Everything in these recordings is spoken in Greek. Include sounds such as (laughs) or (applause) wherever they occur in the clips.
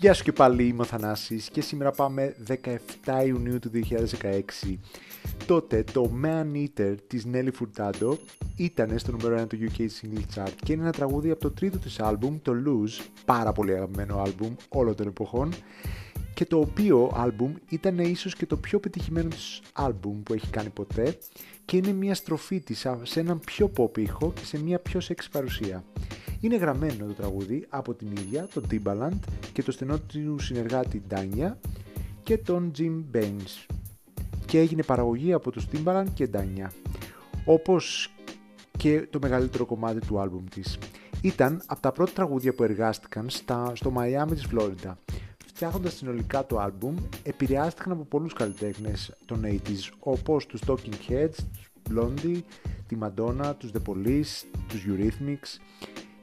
Γεια σου και πάλι, είμαι ο Θανάσης και σήμερα πάμε 17 Ιουνίου του 2016. Τότε το Man Eater της Nelly Furtado ήταν στο νούμερο 1 του UK Single Chart και είναι ένα τραγούδι από το τρίτο της άλμπουμ, το Lose, πάρα πολύ αγαπημένο άλμπουμ όλων των εποχών και το οποίο άλμπουμ ήταν ίσως και το πιο πετυχημένο της άλμπουμ που έχει κάνει ποτέ και είναι μια στροφή της σε έναν πιο pop ήχο και σε μια πιο σεξ παρουσία. Είναι γραμμένο το τραγούδι από την ίδια, τον Timbaland και το στενό του συνεργάτη Danya και τον Jim Baines και έγινε παραγωγή από τους Timbaland και Danya όπως και το μεγαλύτερο κομμάτι του άλμπουμ της. Ήταν από τα πρώτα τραγούδια που εργάστηκαν στα, στο Μαϊάμι της Φλόριντα. Φτιάχνοντας συνολικά το άλμπουμ, επηρεάστηκαν από πολλούς καλλιτέχνες των 80s, όπως τους Talking Heads, τους Blondie, τη Madonna, τους The Police, τους Eurythmics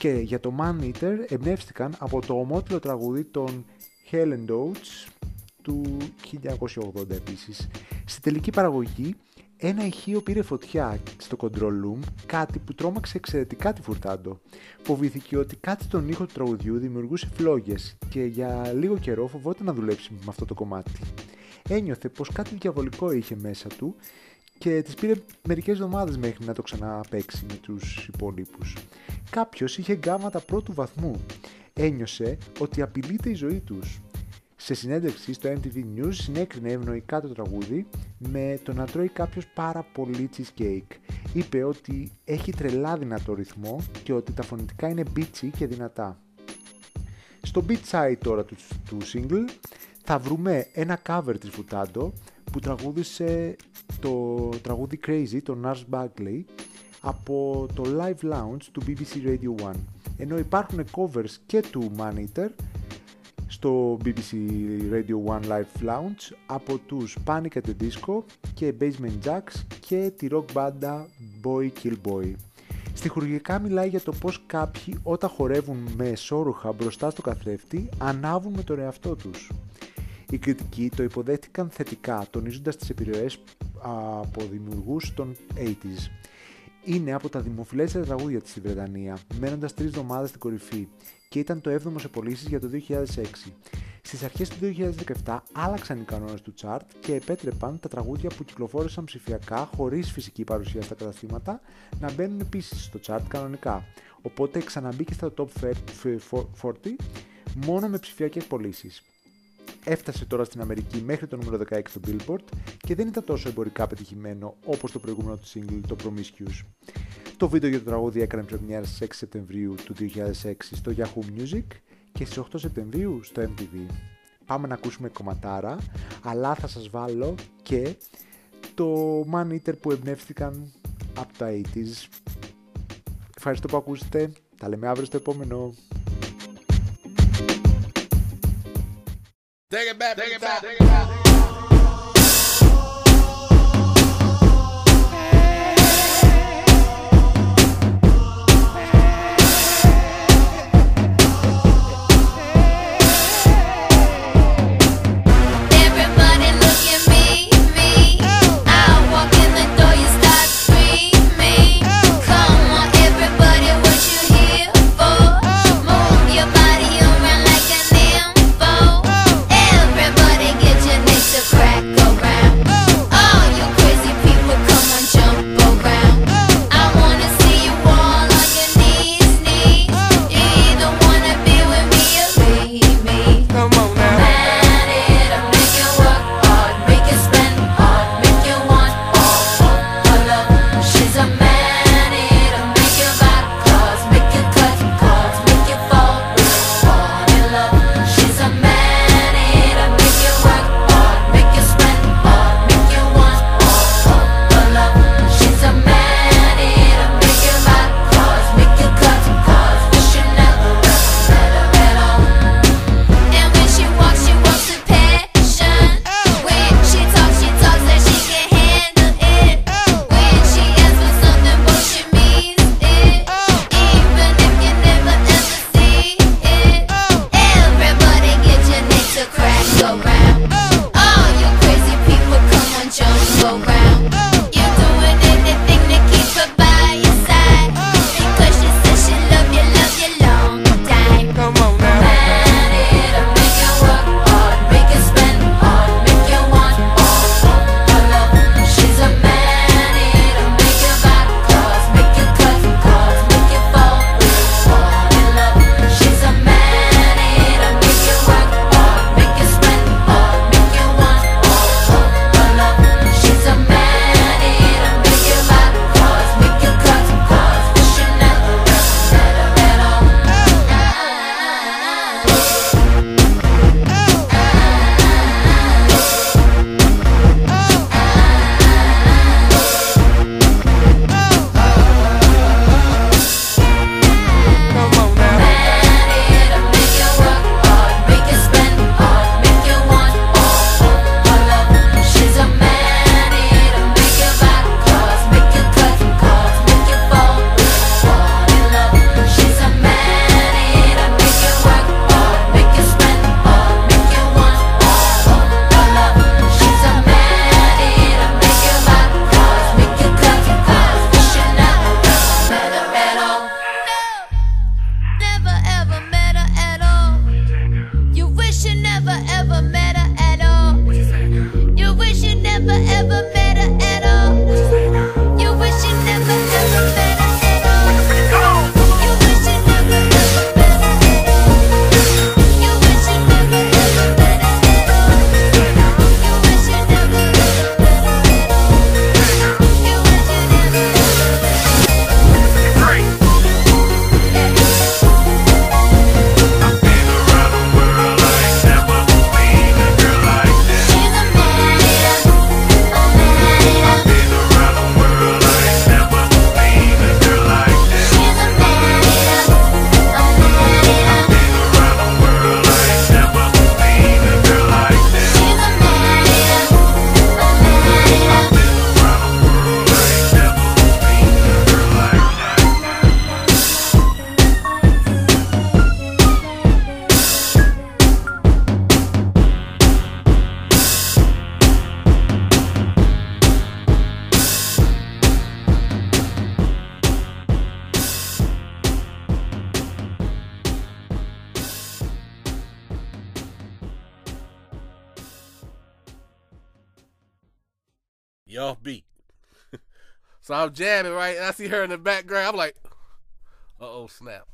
και για το Man Eater εμπνεύστηκαν από το ομότιλο τραγούδι των Helen Oates του 1980 επίσης. Στη τελική παραγωγή ένα ηχείο πήρε φωτιά στο control room, κάτι που τρόμαξε εξαιρετικά τη Φουρτάντο. Φοβήθηκε ότι κάτι στον ήχο του τραγουδιού δημιουργούσε φλόγες και για λίγο καιρό φοβόταν να δουλέψει με αυτό το κομμάτι. Ένιωθε πως κάτι διαβολικό είχε μέσα του και της πήρε μερικές εβδομάδες μέχρι να το ξαναπαίξει με τους υπόλοιπους. Κάποιος είχε γκάματα πρώτου βαθμού. Ένιωσε ότι απειλείται η ζωή τους. Σε συνέντευξη στο MTV News συνέκρινε ευνοϊκά το τραγούδι με το να τρώει κάποιος πάρα πολύ cheesecake. Είπε ότι έχει τρελά δυνατό ρυθμό και ότι τα φωνητικά είναι beachy και δυνατά. Στο beat side τώρα του, του single θα βρούμε ένα cover της Φουτάντο που τραγούδισε το τραγούδι Crazy, τον Nars Bagley, από το Live Lounge του BBC Radio 1. Ενώ υπάρχουν covers και του Man Eater στο BBC Radio 1 Live Lounge από τους Panic at the Disco και Basement Jacks και τη rock μπάντα Boy Kill Boy. Στοιχουργικά μιλάει για το πως κάποιοι όταν χορεύουν με εσώρουχα μπροστά στο καθρέφτη ανάβουν με το εαυτό τους. Οι κριτικοί το υποδέχτηκαν θετικά, τονίζοντας τις επιρροές από δημιουργούς των 80s. Είναι από τα δημοφιλέστερα τραγούδια της στη Βρετανία, μένοντας τρεις εβδομάδες στην κορυφή και ήταν το 7ο σε πωλήσει για το 2006. Στις αρχές του 2017 άλλαξαν οι κανόνες του chart και επέτρεπαν τα τραγούδια που κυκλοφόρησαν ψηφιακά χωρίς φυσική παρουσία στα καταστήματα να μπαίνουν επίσης στο chart κανονικά. Οπότε ξαναμπήκε στα top 40 μόνο με ψηφιακές πωλήσει έφτασε τώρα στην Αμερική μέχρι το νούμερο 16 στο Billboard και δεν ήταν τόσο εμπορικά πετυχημένο όπως το προηγούμενο του single, το Promiscuous. Το βίντεο για το τραγούδι έκανε πρεμιέρα στις 6 Σεπτεμβρίου του 2006 στο Yahoo Music και στις 8 Σεπτεμβρίου στο MTV. Πάμε να ακούσουμε κομματάρα, αλλά θα σας βάλω και το Man Eater που εμπνεύστηκαν από τα 80s. Ευχαριστώ που ακούσετε, τα λέμε αύριο στο επόμενο. Take it back, take it back, take it back. Off beat. (laughs) so I'm jamming, right? And I see her in the background. I'm like, uh oh, snap.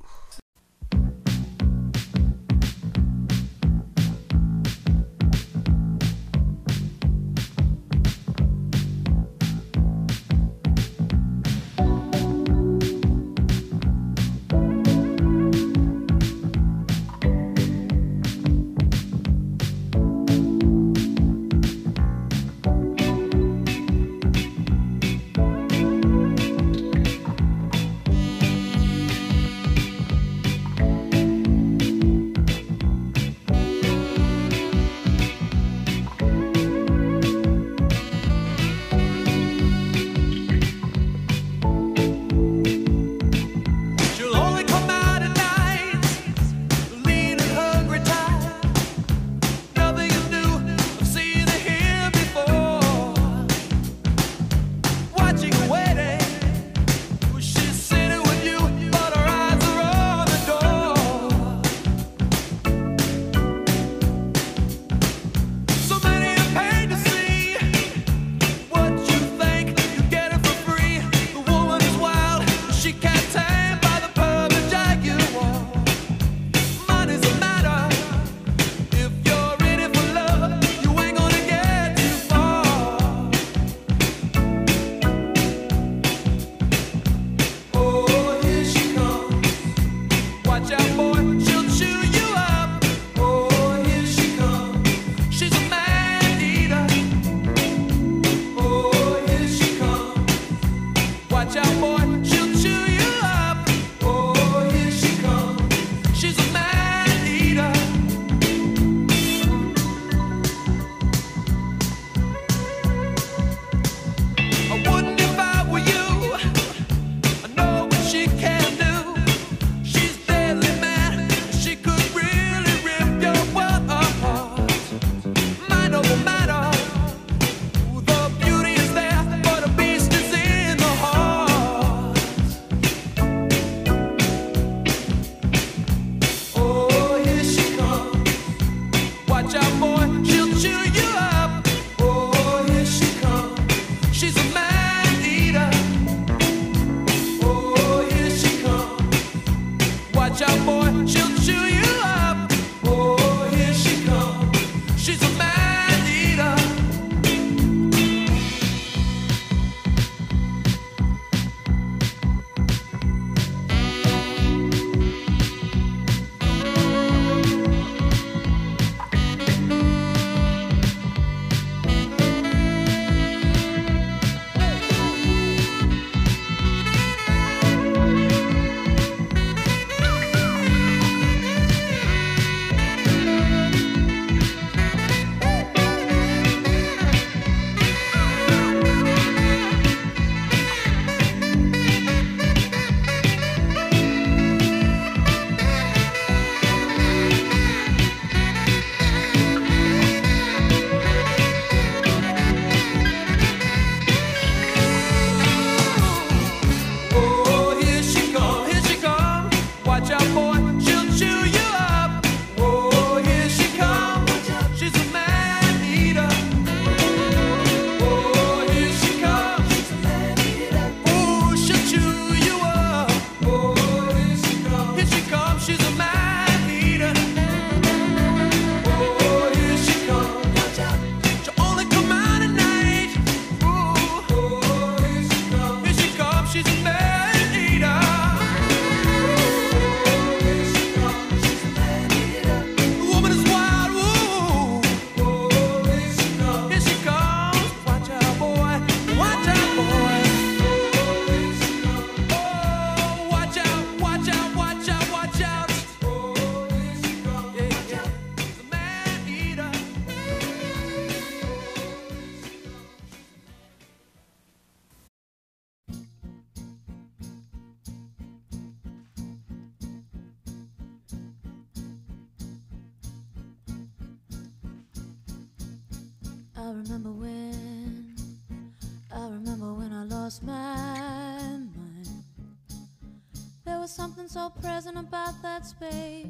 was something so present about that space.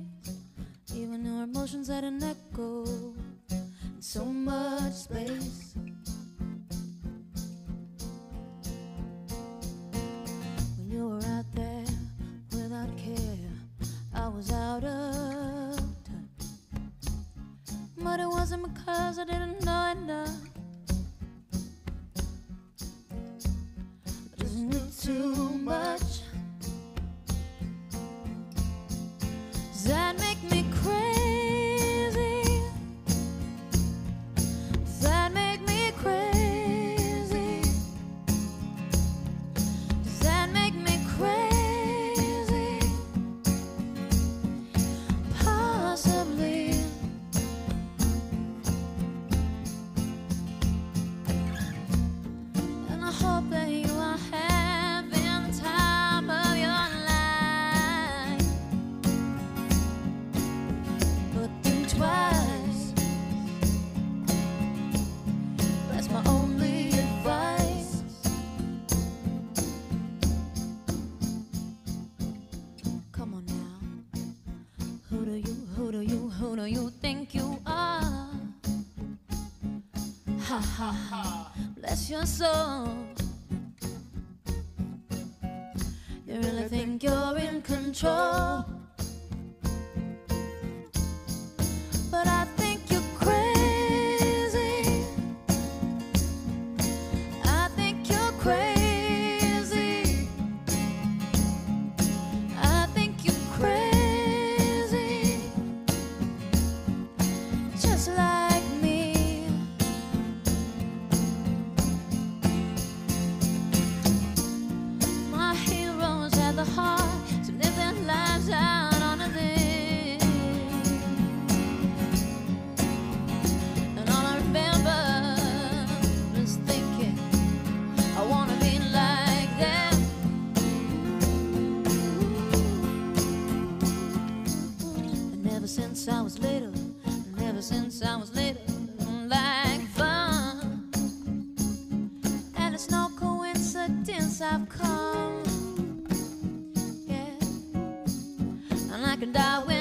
Even our emotions had an echo. And so much space. You really think you're in control? I can die